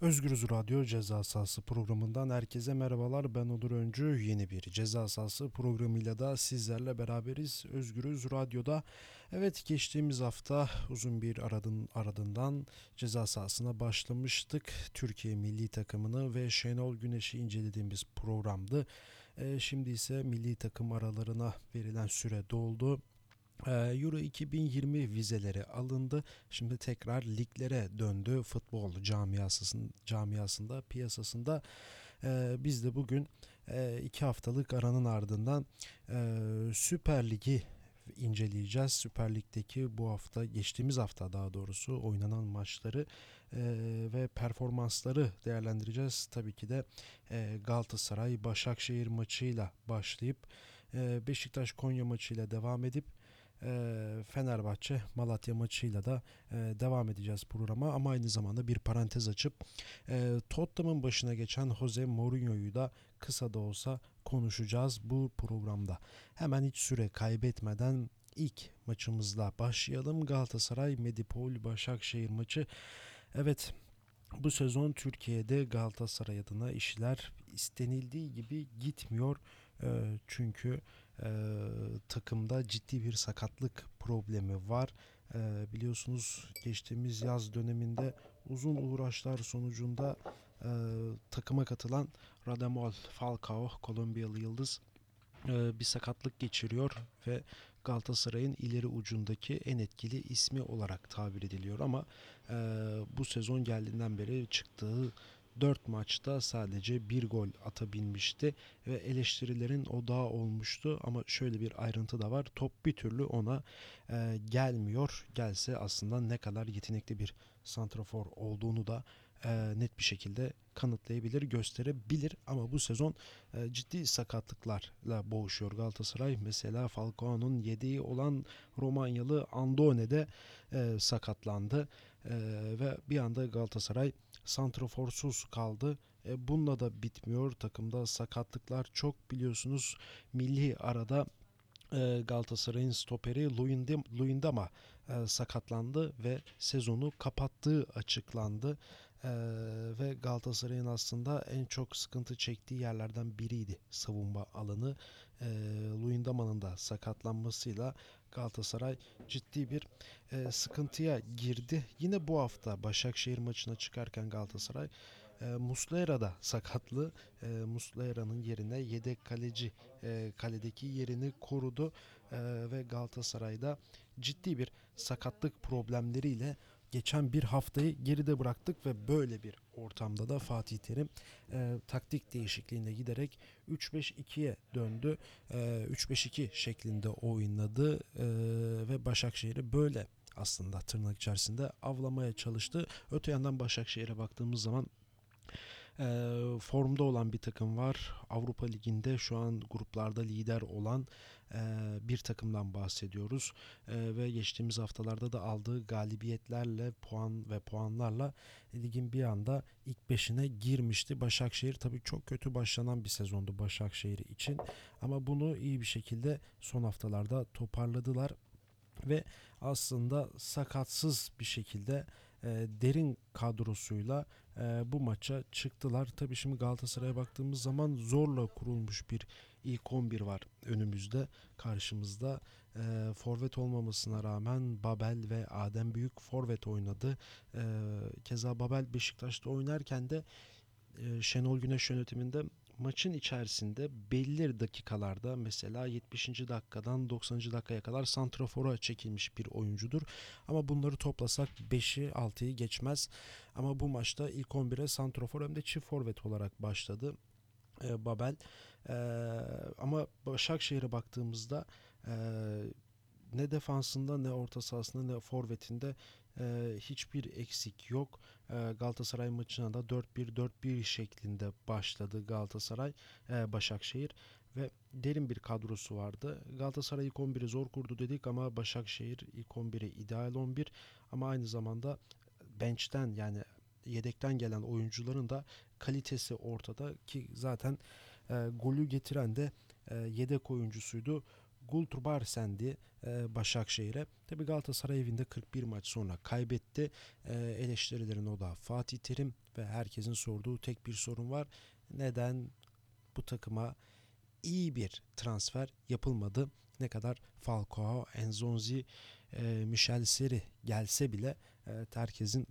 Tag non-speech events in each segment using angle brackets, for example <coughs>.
Özgürüz Radyo Ceza Sahası programından herkese merhabalar. Ben Onur Öncü. Yeni bir Ceza Sahası programıyla da sizlerle beraberiz. Özgürüz Radyo'da. Evet geçtiğimiz hafta uzun bir aradın, aradından ceza sahasına başlamıştık. Türkiye milli takımını ve Şenol Güneş'i incelediğimiz programdı. Ee, şimdi ise milli takım aralarına verilen süre doldu. Ee, Euro 2020 vizeleri alındı. Şimdi tekrar liglere döndü futbol camiasının camiasında, piyasasında. Ee, biz de bugün e, iki haftalık aranın ardından e, Süper Lig'i inceleyeceğiz. Süper Lig'deki bu hafta, geçtiğimiz hafta daha doğrusu oynanan maçları e, ve performansları değerlendireceğiz. Tabii ki de e, Galatasaray Başakşehir maçıyla başlayıp e, Beşiktaş Konya maçıyla devam edip Fenerbahçe Malatya maçıyla da devam edeceğiz programa ama aynı zamanda bir parantez açıp Tottenham'ın başına geçen Jose Mourinho'yu da kısa da olsa konuşacağız bu programda. Hemen hiç süre kaybetmeden ilk maçımızla başlayalım. Galatasaray Medipol Başakşehir maçı. Evet bu sezon Türkiye'de Galatasaray adına işler istenildiği gibi gitmiyor. Çünkü e, takımda ciddi bir sakatlık problemi var. E, biliyorsunuz geçtiğimiz yaz döneminde uzun uğraşlar sonucunda e, takıma katılan Radamel Falcao, Kolombiyalı yıldız e, bir sakatlık geçiriyor ve Galatasaray'ın ileri ucundaki en etkili ismi olarak tabir ediliyor ama e, bu sezon geldiğinden beri çıktığı 4 maçta sadece bir gol atabilmişti ve eleştirilerin odağı olmuştu. Ama şöyle bir ayrıntı da var. Top bir türlü ona e, gelmiyor. Gelse aslında ne kadar yetenekli bir santrafor olduğunu da e, net bir şekilde kanıtlayabilir, gösterebilir. Ama bu sezon e, ciddi sakatlıklarla boğuşuyor Galatasaray. Mesela Falcao'nun yediği olan Romanyalı Andone de e, sakatlandı. E, ve bir anda Galatasaray santraforsuz kaldı. E, bununla da bitmiyor. Takımda sakatlıklar çok biliyorsunuz. Milli arada e, Galatasaray'ın stoperi Luyendama e, sakatlandı ve sezonu kapattığı açıklandı. E, ve Galatasaray'ın aslında en çok sıkıntı çektiği yerlerden biriydi savunma alanı. Luyendama'nın da sakatlanmasıyla Galatasaray ciddi bir e, sıkıntıya girdi. Yine bu hafta Başakşehir maçına çıkarken Galatasaray e, Muslera da sakatlı. E, Muslera'nın yerine yedek kaleci e, kaledeki yerini korudu e, ve Galatasaray'da ciddi bir sakatlık problemleriyle geçen bir haftayı geride bıraktık ve böyle bir ortamda da Fatih Terim e, taktik değişikliğine giderek 3-5-2'ye döndü. E, 3-5-2 şeklinde oynadı e, ve Başakşehir'i böyle aslında tırnak içerisinde avlamaya çalıştı. Öte yandan Başakşehir'e baktığımız zaman e, formda olan bir takım var. Avrupa Ligi'nde şu an gruplarda lider olan e, bir takımdan bahsediyoruz. E, ve geçtiğimiz haftalarda da aldığı galibiyetlerle puan ve puanlarla ligin bir anda ilk beşine girmişti. Başakşehir tabii çok kötü başlanan bir sezondu Başakşehir için. Ama bunu iyi bir şekilde son haftalarda toparladılar ve aslında sakatsız bir şekilde e, derin kadrosuyla e, bu maça çıktılar. Tabii şimdi Galatasaray'a baktığımız zaman zorla kurulmuş bir ilk 11 var önümüzde, karşımızda. E, forvet olmamasına rağmen Babel ve Adem Büyük forvet oynadı. Keza Babel Beşiktaş'ta oynarken de Şenol Güneş yönetiminde maçın içerisinde belli dakikalarda mesela 70. dakikadan 90. dakikaya kadar santrafora çekilmiş bir oyuncudur. Ama bunları toplasak 5'i 6'yı geçmez. Ama bu maçta ilk 11'e santrafor hem de çift forvet olarak başladı. E, Babel. E, ama Başakşehir'e baktığımızda e, ne defansında ne orta sahasında ne forvetinde e, hiçbir eksik yok. E, Galatasaray maçına da 4-1-4-1 şeklinde başladı Galatasaray e, Başakşehir ve derin bir kadrosu vardı. Galatasaray ilk 11'i zor kurdu dedik ama Başakşehir ilk 11'i ideal 11 ama aynı zamanda bench'ten yani yedekten gelen oyuncuların da kalitesi ortada ki zaten e, golü getiren de e, yedek oyuncusuydu. Gulturbar sendi e, Başakşehir'e. Tabi Galatasaray evinde 41 maç sonra kaybetti. E, eleştirilerin o da Fatih Terim ve herkesin sorduğu tek bir sorun var. Neden bu takıma iyi bir transfer yapılmadı? Ne kadar Falcao, Enzonzi, e, Michel Seri gelse bile e, herkesin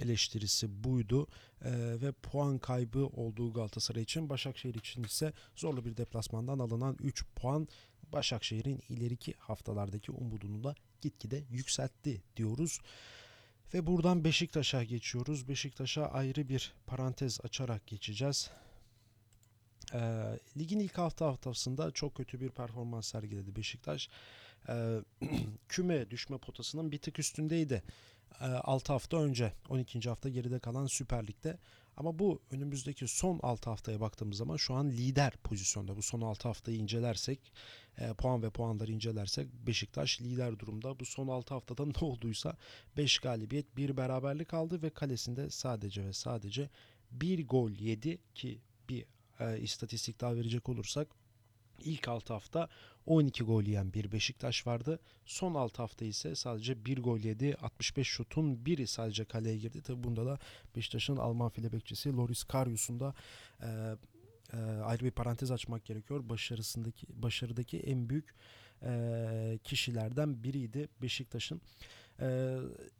eleştirisi buydu e, ve puan kaybı olduğu Galatasaray için Başakşehir için ise zorlu bir deplasmandan alınan 3 puan Başakşehir'in ileriki haftalardaki umudunu da gitgide yükseltti diyoruz. Ve buradan Beşiktaş'a geçiyoruz. Beşiktaş'a ayrı bir parantez açarak geçeceğiz. E, ligin ilk hafta haftasında çok kötü bir performans sergiledi Beşiktaş. E, <clears throat> küme düşme potasının bir tık üstündeydi. 6 hafta önce 12. hafta geride kalan Süper Lig'de. Ama bu önümüzdeki son 6 haftaya baktığımız zaman şu an lider pozisyonda. Bu son 6 haftayı incelersek e, puan ve puanları incelersek Beşiktaş lider durumda. Bu son 6 haftada <laughs> ne olduysa 5 galibiyet 1 beraberlik aldı ve kalesinde sadece ve sadece 1 gol yedi ki bir e, istatistik daha verecek olursak ilk 6 hafta 12 gol yiyen bir Beşiktaş vardı. Son 6 hafta ise sadece 1 gol yedi. 65 şutun biri sadece kaleye girdi. Tabi bunda da Beşiktaş'ın Alman file bekçisi Loris Karius'un da e, e, ayrı bir parantez açmak gerekiyor. Başarısındaki başarıdaki en büyük e, kişilerden biriydi Beşiktaş'ın. Ee,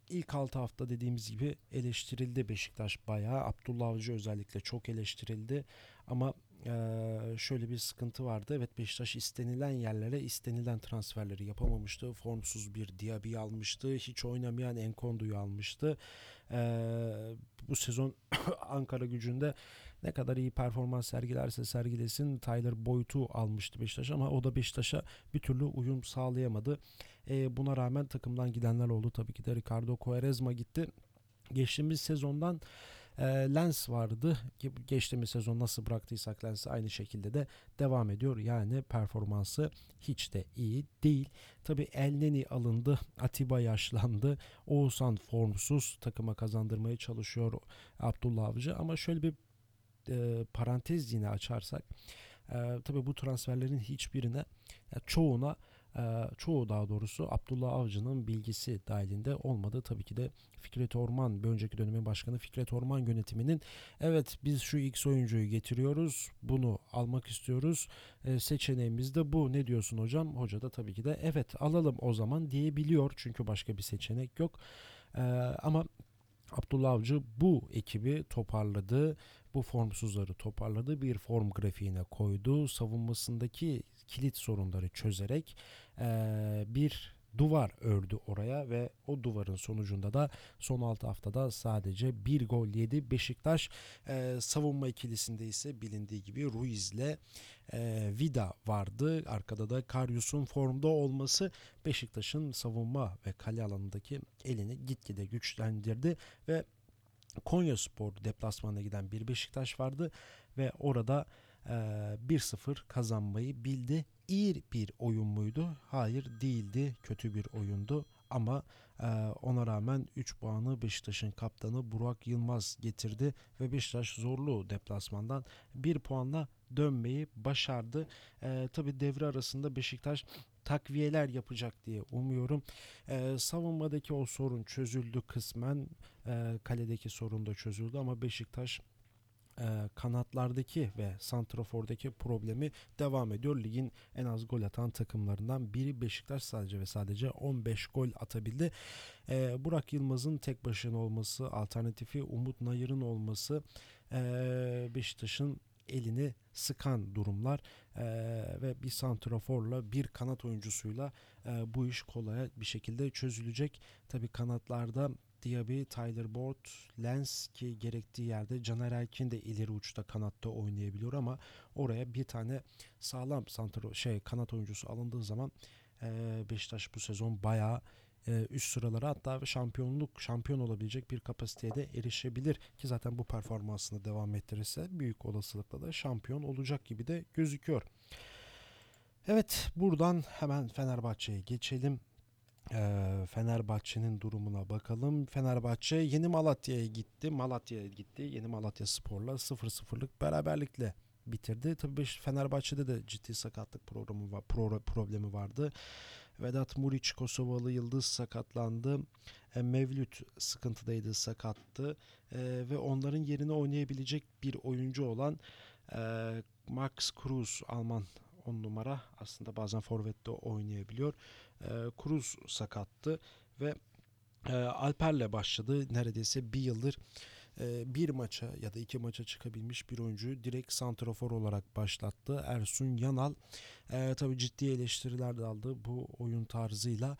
ilk 6 hafta dediğimiz gibi eleştirildi Beşiktaş bayağı. Abdullah Avcı özellikle çok eleştirildi. Ama şöyle bir sıkıntı vardı. Evet Beşiktaş istenilen yerlere istenilen transferleri yapamamıştı. Formsuz bir Diaby almıştı. Hiç oynamayan Enkondu'yu almıştı. bu sezon <coughs> Ankara gücünde ne kadar iyi performans sergilerse sergilesin Tyler Boyd'u almıştı Beşiktaş ama o da Beşiktaş'a bir türlü uyum sağlayamadı. buna rağmen takımdan gidenler oldu. Tabii ki de Ricardo Quaresma gitti. Geçtiğimiz sezondan e, Lens vardı. Geçtiğimiz sezon nasıl bıraktıysak Lens aynı şekilde de devam ediyor. Yani performansı hiç de iyi değil. Tabi Elneni alındı. Atiba yaşlandı. Oğuzhan formsuz takıma kazandırmaya çalışıyor Abdullah Avcı. Ama şöyle bir e, parantez yine açarsak e, tabi bu transferlerin hiçbirine çoğuna ee, çoğu daha doğrusu Abdullah Avcı'nın bilgisi dahilinde olmadı. Tabii ki de Fikret Orman, bir önceki dönemin başkanı Fikret Orman yönetiminin evet biz şu X oyuncuyu getiriyoruz, bunu almak istiyoruz, e, seçeneğimiz de bu. Ne diyorsun hocam? Hoca da tabii ki de evet alalım o zaman diyebiliyor çünkü başka bir seçenek yok. E, ama Abdullah Avcı bu ekibi toparladı. Bu formsuzları toparladı. Bir form grafiğine koydu. Savunmasındaki kilit sorunları çözerek e, bir duvar ördü oraya ve o duvarın sonucunda da son 6 haftada sadece bir gol yedi. Beşiktaş e, savunma ikilisinde ise bilindiği gibi Ruiz ile e, Vida vardı. Arkada da Karius'un formda olması Beşiktaş'ın savunma ve kale alanındaki elini gitgide güçlendirdi ve Konya Spor deplasmanına giden bir Beşiktaş vardı ve orada e, 1-0 kazanmayı bildi iyi bir oyun muydu? Hayır değildi. Kötü bir oyundu. Ama e, ona rağmen 3 puanı Beşiktaş'ın kaptanı Burak Yılmaz getirdi ve Beşiktaş zorlu deplasmandan 1 puanla dönmeyi başardı. E, Tabi devre arasında Beşiktaş takviyeler yapacak diye umuyorum. E, savunmadaki o sorun çözüldü kısmen. E, kaledeki sorun da çözüldü ama Beşiktaş e, kanatlardaki ve santrafordaki problemi devam ediyor. Ligin en az gol atan takımlarından biri Beşiktaş sadece ve sadece 15 gol atabildi. E, Burak Yılmaz'ın tek başına olması, alternatifi Umut Nayır'ın olması e, Beşiktaş'ın elini sıkan durumlar e, ve bir santraforla bir kanat oyuncusuyla e, bu iş kolay bir şekilde çözülecek. Tabi kanatlarda Diaby, Tyler Boyd, Lens ki gerektiği yerde Caner Erkin de ileri uçta kanatta oynayabiliyor ama oraya bir tane sağlam santro şey kanat oyuncusu alındığı zaman e, Beşiktaş bu sezon bayağı üst sıralara hatta şampiyonluk şampiyon olabilecek bir kapasiteye de erişebilir ki zaten bu performansını devam ettirirse büyük olasılıkla da şampiyon olacak gibi de gözüküyor. Evet buradan hemen Fenerbahçe'ye geçelim. Fenerbahçe'nin durumuna bakalım. Fenerbahçe Yeni Malatya'ya gitti. Malatya'ya gitti. Yeni Malatya Spor'la 0-0'lık beraberlikle bitirdi. Tabii Fenerbahçe'de de ciddi sakatlık programı var, pro, problemi vardı. Vedat Muriç Kosovalı Yıldız sakatlandı. E, Mevlüt sıkıntıdaydı, sakattı. E, ve onların yerine oynayabilecek bir oyuncu olan e, Max Cruz Alman 10 numara aslında bazen forvette oynayabiliyor. E, Cruz sakattı ve e, Alper'le başladı. Neredeyse bir yıldır e, bir maça ya da iki maça çıkabilmiş bir oyuncuyu direkt santrafor olarak başlattı. Ersun Yanal e, tabii ciddi eleştiriler de aldı bu oyun tarzıyla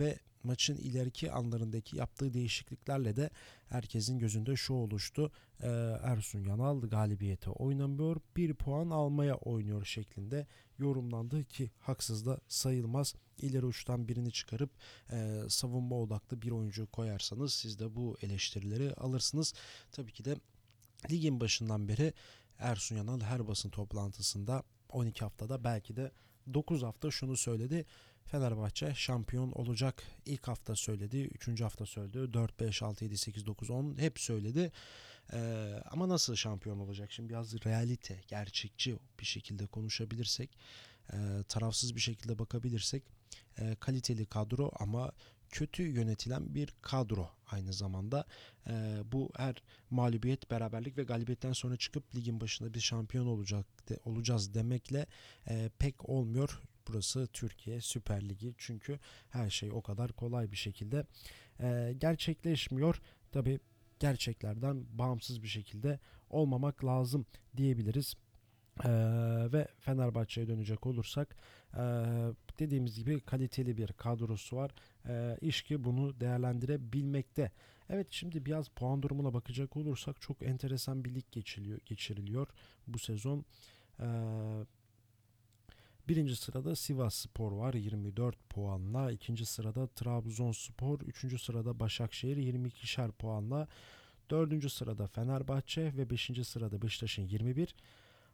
ve maçın ileriki anlarındaki yaptığı değişikliklerle de herkesin gözünde şu oluştu. Ee, Ersun Yanal galibiyete oynamıyor, bir puan almaya oynuyor şeklinde yorumlandı ki haksız da sayılmaz. İleri uçtan birini çıkarıp e, savunma odaklı bir oyuncu koyarsanız siz de bu eleştirileri alırsınız. Tabii ki de ligin başından beri Ersun Yanal her basın toplantısında 12 haftada belki de 9 hafta şunu söyledi. Fenerbahçe şampiyon olacak. İlk hafta söyledi, üçüncü hafta söyledi, 4, 5, 6, 7, 8, 9, 10 hep söyledi. Ee, ama nasıl şampiyon olacak? Şimdi biraz realite, gerçekçi bir şekilde konuşabilirsek, e, tarafsız bir şekilde bakabilirsek, e, kaliteli kadro ama kötü yönetilen bir kadro aynı zamanda. E, bu her mağlubiyet, beraberlik ve galibiyetten sonra çıkıp ligin başında bir şampiyon olacak de, olacağız demekle e, pek olmuyor. Burası Türkiye Süper Ligi çünkü her şey o kadar kolay bir şekilde e, gerçekleşmiyor. Tabi gerçeklerden bağımsız bir şekilde olmamak lazım diyebiliriz. Ee, ve Fenerbahçe'ye dönecek olursak e, dediğimiz gibi kaliteli bir kadrosu var. E, iş ki bunu değerlendirebilmekte. Evet şimdi biraz puan durumuna bakacak olursak çok enteresan bir lig geçiliyor, geçiriliyor bu sezon. E, Birinci sırada Sivas Spor var 24 puanla. İkinci sırada Trabzonspor. Üçüncü sırada Başakşehir 22'şer puanla. Dördüncü sırada Fenerbahçe ve beşinci sırada Beşiktaş'ın 21.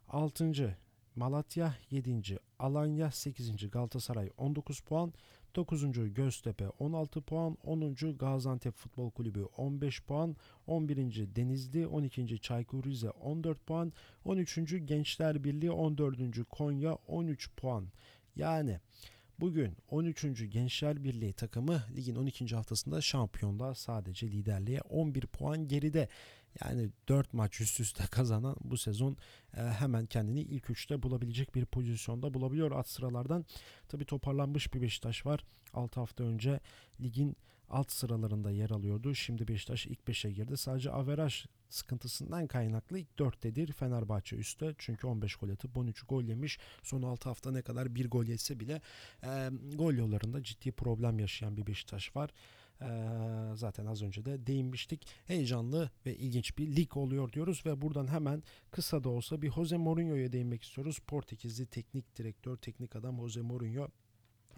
Altıncı Malatya 7. Alanya 8. Galatasaray 19 puan. 9. Göztepe 16 puan, 10. Gaziantep Futbol Kulübü 15 puan, 11. Denizli, 12. Çaykur Rize 14 puan, 13. Gençler Birliği 14. Konya 13 puan. Yani Bugün 13. Gençler Birliği takımı ligin 12. haftasında şampiyonda sadece liderliğe 11 puan geride. Yani 4 maç üst üste <laughs> kazanan bu sezon e, hemen kendini ilk 3'te bulabilecek bir pozisyonda bulabiliyor alt sıralardan. Tabi toparlanmış bir Beşiktaş var. 6 hafta önce ligin alt sıralarında yer alıyordu. Şimdi Beşiktaş ilk 5'e girdi. Sadece averaj sıkıntısından kaynaklı ilk 4'tedir Fenerbahçe üstte. Çünkü 15 gol atıp 13 gol yemiş. Son 6 hafta ne kadar bir gol yetse bile e, gol yollarında ciddi problem yaşayan bir Beşiktaş var. Ee, zaten az önce de değinmiştik. Heyecanlı ve ilginç bir lig oluyor diyoruz ve buradan hemen kısa da olsa bir Jose Mourinho'ya değinmek istiyoruz. Portekizli teknik direktör, teknik adam Jose Mourinho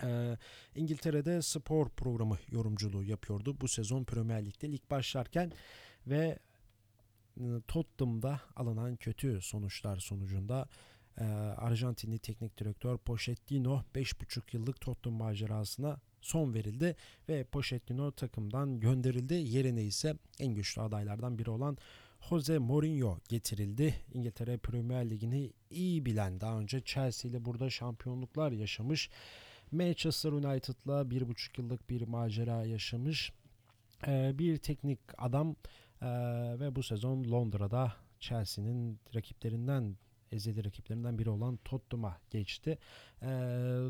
ee, İngiltere'de spor programı yorumculuğu yapıyordu bu sezon Premier Lig'de lig başlarken ve ıı, Tottenham'da alınan kötü sonuçlar sonucunda e, Arjantinli teknik direktör Pochettino 5,5 yıllık Tottenham macerasına son verildi ve Pochettino takımdan gönderildi. Yerine ise en güçlü adaylardan biri olan Jose Mourinho getirildi. İngiltere Premier Ligi'ni iyi bilen daha önce Chelsea ile burada şampiyonluklar yaşamış. Manchester United'la bir buçuk yıllık bir macera yaşamış. Ee, bir teknik adam ee, ve bu sezon Londra'da Chelsea'nin rakiplerinden ezeli rakiplerinden biri olan Tottenham'a geçti. E,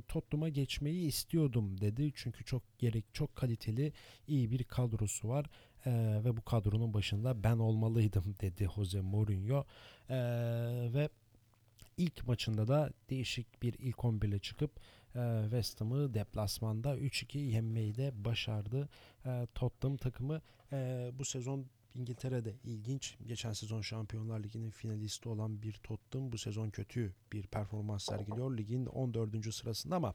Tottenham'a geçmeyi istiyordum dedi. Çünkü çok gerek çok kaliteli iyi bir kadrosu var. E, ve bu kadronun başında ben olmalıydım <laughs> dedi Jose Mourinho. E, ve ilk maçında da değişik bir ilk 11 ile çıkıp e, West Ham'ı deplasmanda 3-2 yenmeyi de başardı. E, Tottenham takımı e, bu sezon İngiltere'de ilginç. Geçen sezon Şampiyonlar Ligi'nin finalisti olan bir Tottenham bu sezon kötü bir performans sergiliyor. Ligin 14. sırasında ama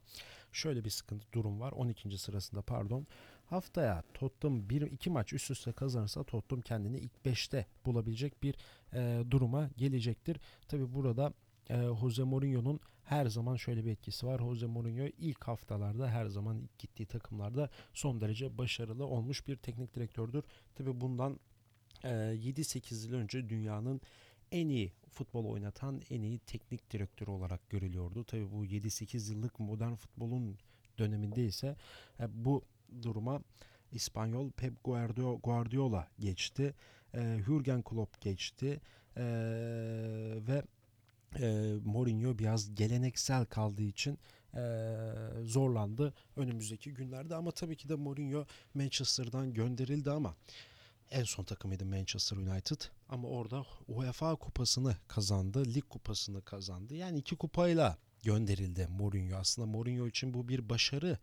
şöyle bir sıkıntı durum var. 12. sırasında pardon. Haftaya Tottenham bir iki maç üst üste kazanırsa Tottenham kendini ilk 5'te bulabilecek bir e, duruma gelecektir. Tabi burada e, Jose Mourinho'nun her zaman şöyle bir etkisi var. Jose Mourinho ilk haftalarda her zaman ilk gittiği takımlarda son derece başarılı olmuş bir teknik direktördür. Tabi bundan 7-8 ee, yıl önce dünyanın en iyi futbol oynatan en iyi teknik direktör olarak görülüyordu. Tabii bu 7-8 yıllık modern futbolun döneminde ise e, bu duruma İspanyol Pep Guardio- Guardiola geçti. E, Jurgen Klopp geçti. E, ve Mourinho biraz geleneksel kaldığı için zorlandı önümüzdeki günlerde ama tabii ki de Mourinho Manchester'dan gönderildi ama en son takımıydı Manchester United ama orada UEFA kupasını kazandı, lig kupasını kazandı. Yani iki kupayla gönderildi Mourinho. Aslında Mourinho için bu bir başarı.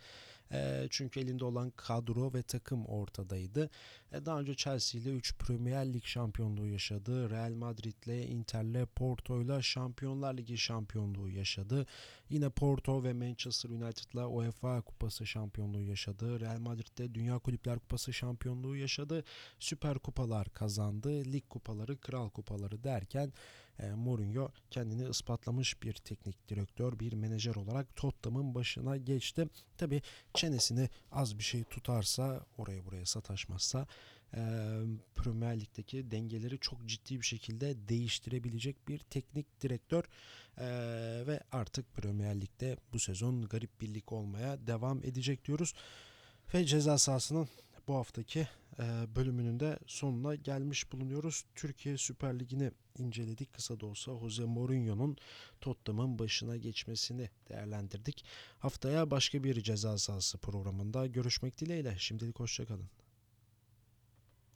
E, çünkü elinde olan kadro ve takım ortadaydı. E, daha önce Chelsea ile 3 Premier Lig şampiyonluğu yaşadı. Real Madrid ile Inter ile Porto ile Şampiyonlar Ligi şampiyonluğu yaşadı. Yine Porto ve Manchester United ile UEFA Kupası şampiyonluğu yaşadı. Real Madrid'de Dünya Kulüpler Kupası şampiyonluğu yaşadı. Süper kupalar kazandı. Lig kupaları, kral kupaları derken e, Mourinho kendini ispatlamış bir teknik direktör, bir menajer olarak Tottenham'ın başına geçti. Tabi çenesini az bir şey tutarsa, oraya buraya sataşmazsa e, Premier Lig'deki dengeleri çok ciddi bir şekilde değiştirebilecek bir teknik direktör E, ve artık Premier Lig'de bu sezon garip bir lig olmaya devam edecek diyoruz. Ve ceza sahasının bu haftaki bölümünün de sonuna gelmiş bulunuyoruz. Türkiye Süper Ligi'ni inceledik. Kısa da olsa Jose Mourinho'nun Tottenham'ın başına geçmesini değerlendirdik. Haftaya başka bir ceza sahası programında görüşmek dileğiyle. Şimdilik hoşçakalın.